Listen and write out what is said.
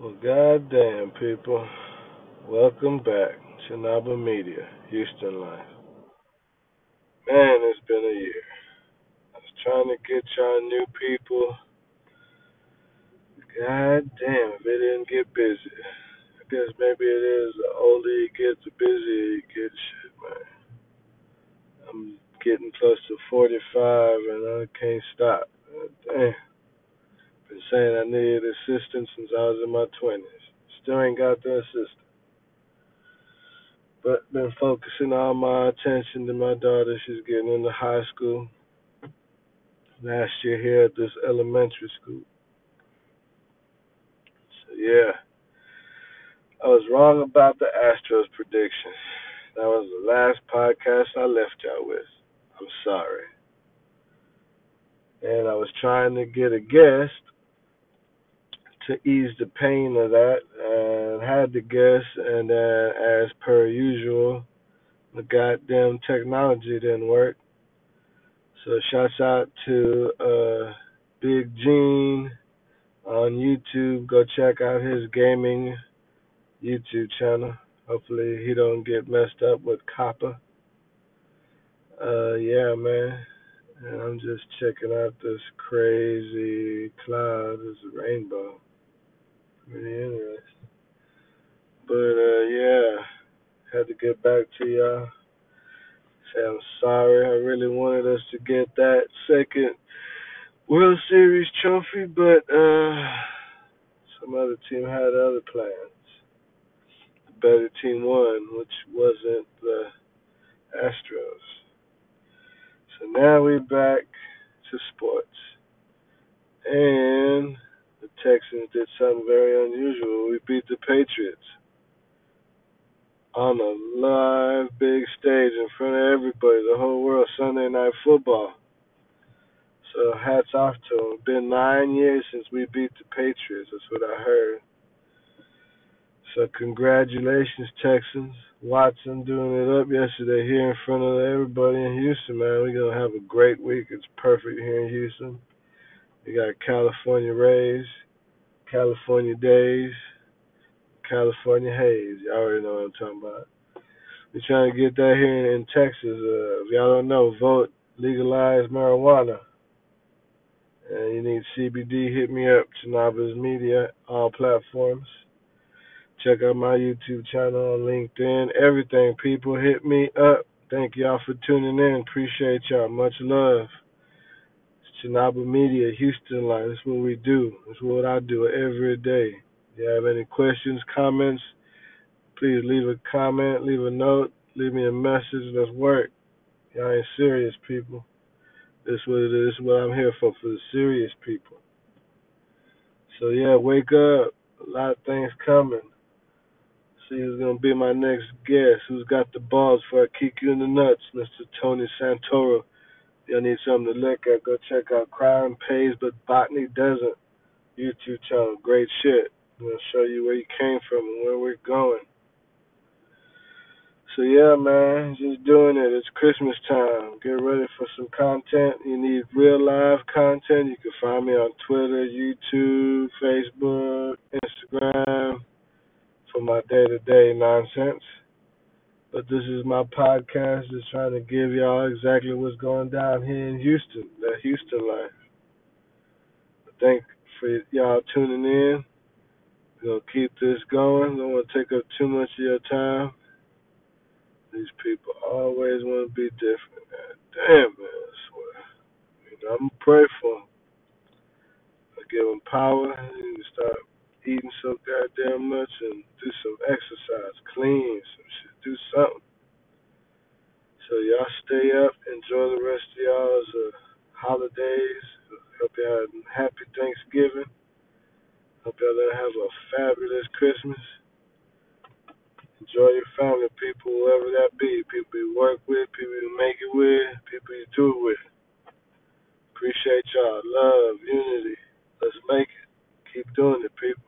Well, goddamn, people. Welcome back. to Chinaba Media, Houston Life. Man, it's been a year. I was trying to get y'all new people. God damn, if it didn't get busy. I guess maybe it is the older you get, the busier you get. Shit, man. I'm getting close to 45 and I can't stop. Damn. Saying I needed assistance since I was in my 20s. Still ain't got the assistance. But been focusing all my attention to my daughter. She's getting into high school. Last year here at this elementary school. So yeah. I was wrong about the Astros prediction. That was the last podcast I left y'all with. I'm sorry. And I was trying to get a guest to ease the pain of that and had the guest and then as per usual the goddamn technology didn't work. So shouts out to uh Big Gene on YouTube. Go check out his gaming YouTube channel. Hopefully he don't get messed up with copper. Uh yeah man. And I'm just checking out this crazy cloud, this rainbow. Pretty interesting. But uh yeah, had to get back to y'all. Say I'm sorry. I really wanted us to get that second World Series trophy, but uh some other team had other plans. The better team won, which wasn't the Astros. So now we're back to sports. And the Texans did something very unusual. We beat the Patriots on a live big stage in front of everybody, the whole world, Sunday night football. So hats off to them. Been nine years since we beat the Patriots. That's what I heard. So congratulations, Texans. Watson doing it up yesterday here in front of everybody in Houston, man. We're gonna have a great week. It's perfect here in Houston. We got California rays, California days, California haze. Y'all already know what I'm talking about. We're trying to get that here in Texas. Uh, if y'all don't know, vote legalize marijuana. And you need CBD, hit me up, Chinaba's Media, all platforms. Check out my YouTube channel on LinkedIn. Everything, people, hit me up. Thank y'all for tuning in. Appreciate y'all. Much love. It's Chinaba Media, Houston Live. That's what we do. That's what I do every day. If you have any questions, comments, please leave a comment, leave a note, leave me a message. Let's work. Y'all ain't serious, people. This is what it is. This is what I'm here for, for the serious people. So yeah, wake up. A lot of things coming. See who's gonna be my next guest. Who's got the balls for I kick you in the nuts, Mr. Tony Santoro. Y'all need something to look at. Go check out Crime Pays But Botany Doesn't. YouTube channel. Great shit. Gonna show you where you came from and where we're going. So yeah, man, just doing it. It's Christmas time. Get ready for some content. You need real live content. You can find me on Twitter, YouTube, Facebook, Instagram for my day to day nonsense. But this is my podcast, just trying to give y'all exactly what's going down here in Houston, the Houston life. Thank for y'all tuning in. Gonna keep this going. Don't want to take up too much of your time. These people always want to be different. Damn, man, I swear. You know, I'm gonna pray for them. I give them power and start eating so goddamn much and do some exercise, clean some shit, do something. So y'all stay up, enjoy the rest of y'all's uh, holidays. Hope y'all have a happy Thanksgiving. Hope y'all have a fabulous Christmas. Enjoy your family, people, whoever that be. People you work with, people you make it with, people you do it with. Appreciate y'all. Love, unity. Let's make it. Keep doing it, people.